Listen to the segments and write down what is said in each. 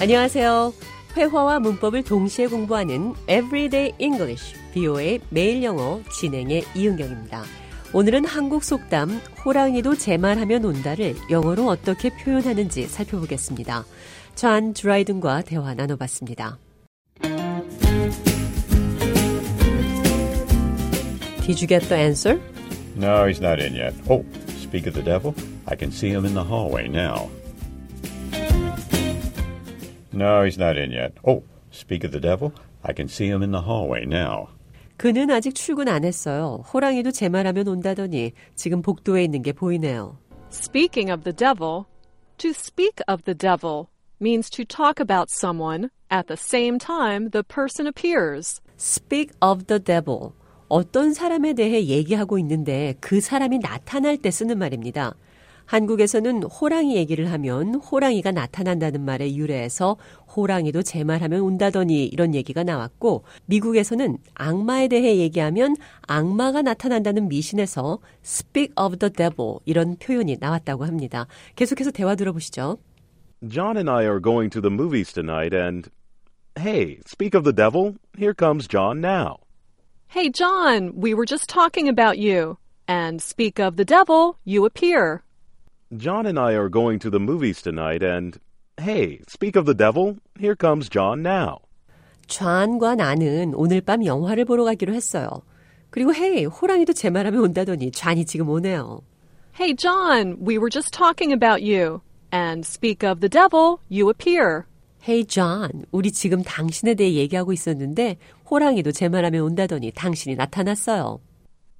안녕하세요. 회화와 문법을 동시에 공부하는 Everyday English, BO의 매일 영어 진행의 이은경입니다. 오늘은 한국 속담 호랑이도 제 말하면 온다를 영어로 어떻게 표현하는지 살펴보겠습니다. 존 드라이든과 대화 나눠봤습니다. Did you get the answer? No, he's not in yet. Oh, speak of the devil, I can see him in the hallway now. No, he's not in yet. Oh, speak of the devil, I can see him in the hallway now. 그는 아직 출근 안 했어요. 호랑이도 제 말하면 온다더니 지금 복도에 있는 게 보이네요. Speaking of the devil, to speak of the devil means to talk about someone at the same time the person appears. Speak of the devil. 어떤 사람에 대해 얘기하고 있는데 그 사람이 나타날 때 쓰는 말입니다. 한국에서는 호랑이 얘기를 하면 호랑이가 나타난다는 말에 유래해서 호랑이도 제 말하면 온다더니 이런 얘기가 나왔고 미국에서는 악마에 대해 얘기하면 악마가 나타난다는 미신에서 speak of the devil 이런 표현이 나왔다고 합니다. 계속해서 대화 들어보시죠. John and I are going to the movies tonight, and hey, speak of the devil, here comes John now. Hey, John, we were just talking about you. And speak of the devil, you appear. John and I are going to the movies tonight, and hey, speak of the devil, here comes John now. 존과 나는 오늘 밤 영화를 보러 가기로 했어요. 그리고 헤이, 호랑이도 제 말하면 온다더니 존이 지금 오네요. Hey, John, we were just talking about you. And speak of the devil, you appear. 헤이, 존, 우리 지금 당신에 대해 얘기하고 있었는데 호랑이도 제 말하면 온다더니 당신이 나타났어요.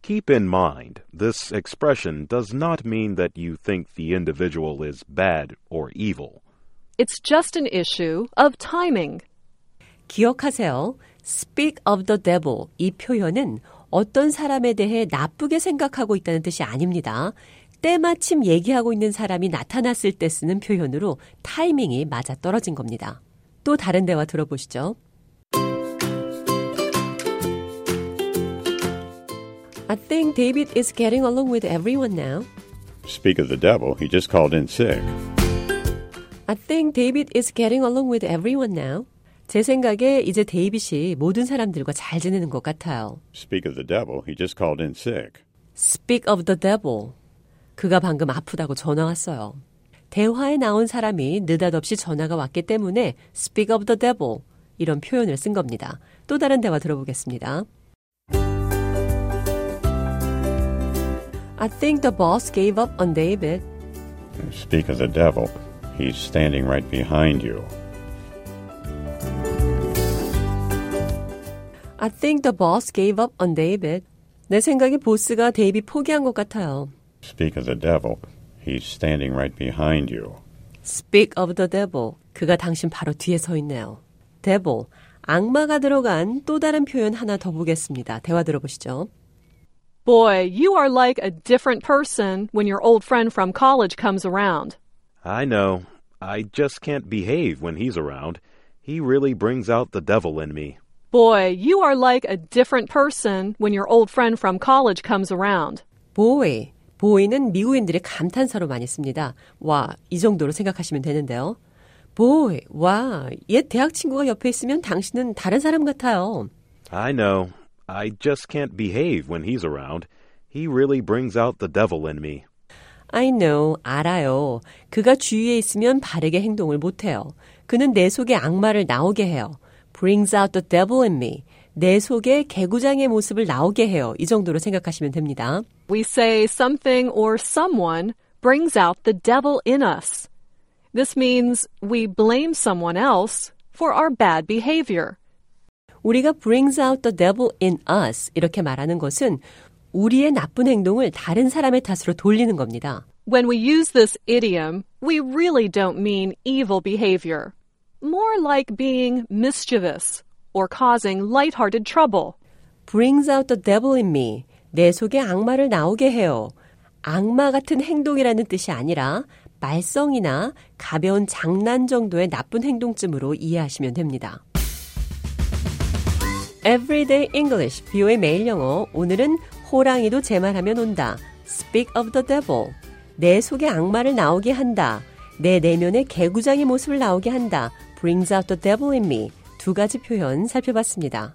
Keep in mind, this expression does not mean that you think the individual is bad or evil. It's just an issue of timing. 기억하세요. speak of the devil 이 표현은 어떤 사람에 대해 나쁘게 생각하고 있다는 뜻이 아닙니다. 때마침 얘기하고 있는 사람이 나타났을 때 쓰는 표현으로 타이밍이 맞아 떨어진 겁니다. 또 다른 대화 들어보시죠. I think David is getting along with everyone now. Speak of the devil, he just called in sick. I think David is getting along with everyone now. 제 생각에 이제 데이빗이 모든 사람들과 잘 지내는 것 같아요. Speak of the devil, he just called in sick. Speak of the devil. 그가 방금 아프다고 전화 왔어요. 대화에 나온 사람이 느닷없이 전화가 왔기 때문에 speak of the devil 이런 표현을 쓴 겁니다. 또 다른 대화 들어보겠습니다. I think the boss gave up on David. Speak of the devil, he's standing right behind you. I think the boss gave up on David. 내 생각에 보스가 데이비 포기한 것 같아요. Speak of the devil, he's standing right behind you. Speak of the devil. 그가 당신 바로 뒤에 서 있네요. devil. 악마가 들어간 또 다른 표현 하나 더 보겠습니다. 대화 들어보시죠. Boy, you are like a different person when your old friend from college comes around. I know. I just can't behave when he's around. He really brings out the devil in me. Boy, you are like a different person when your old friend from college comes around. boy. boy는 미국인들이 감탄사로 많이 씁니다. 와, 이 정도로 생각하시면 되는데요. boy, 와, 옛 대학 친구가 옆에 있으면 당신은 다른 사람 같아요. I know. I just can't behave when he's around. He really brings out the devil in me. I know, 알아요. 그가 주위에 있으면 바르게 행동을 못해요. 그는 내 속에 악마를 나오게 해요. brings out the devil in me. 내 속에 개구장의 모습을 나오게 해요. 이 정도로 생각하시면 됩니다. We say something or someone brings out the devil in us. This means we blame someone else for our bad behavior. 우리가 brings out the devil in us 이렇게 말하는 것은 우리의 나쁜 행동을 다른 사람의 탓으로 돌리는 겁니다. When we use this idiom, we really don't mean evil behavior. More like being mischievous or causing lighthearted trouble. brings out the devil in me. 내 속에 악마를 나오게 해요. 악마 같은 행동이라는 뜻이 아니라 말썽이나 가벼운 장난 정도의 나쁜 행동쯤으로 이해하시면 됩니다. Everyday English, 비오의 매일 영어. 오늘은 호랑이도 제 말하면 온다. Speak of the devil. 내 속에 악마를 나오게 한다. 내 내면의 개구장의 모습을 나오게 한다. brings out the devil in me 두 가지 표현 살펴봤습니다.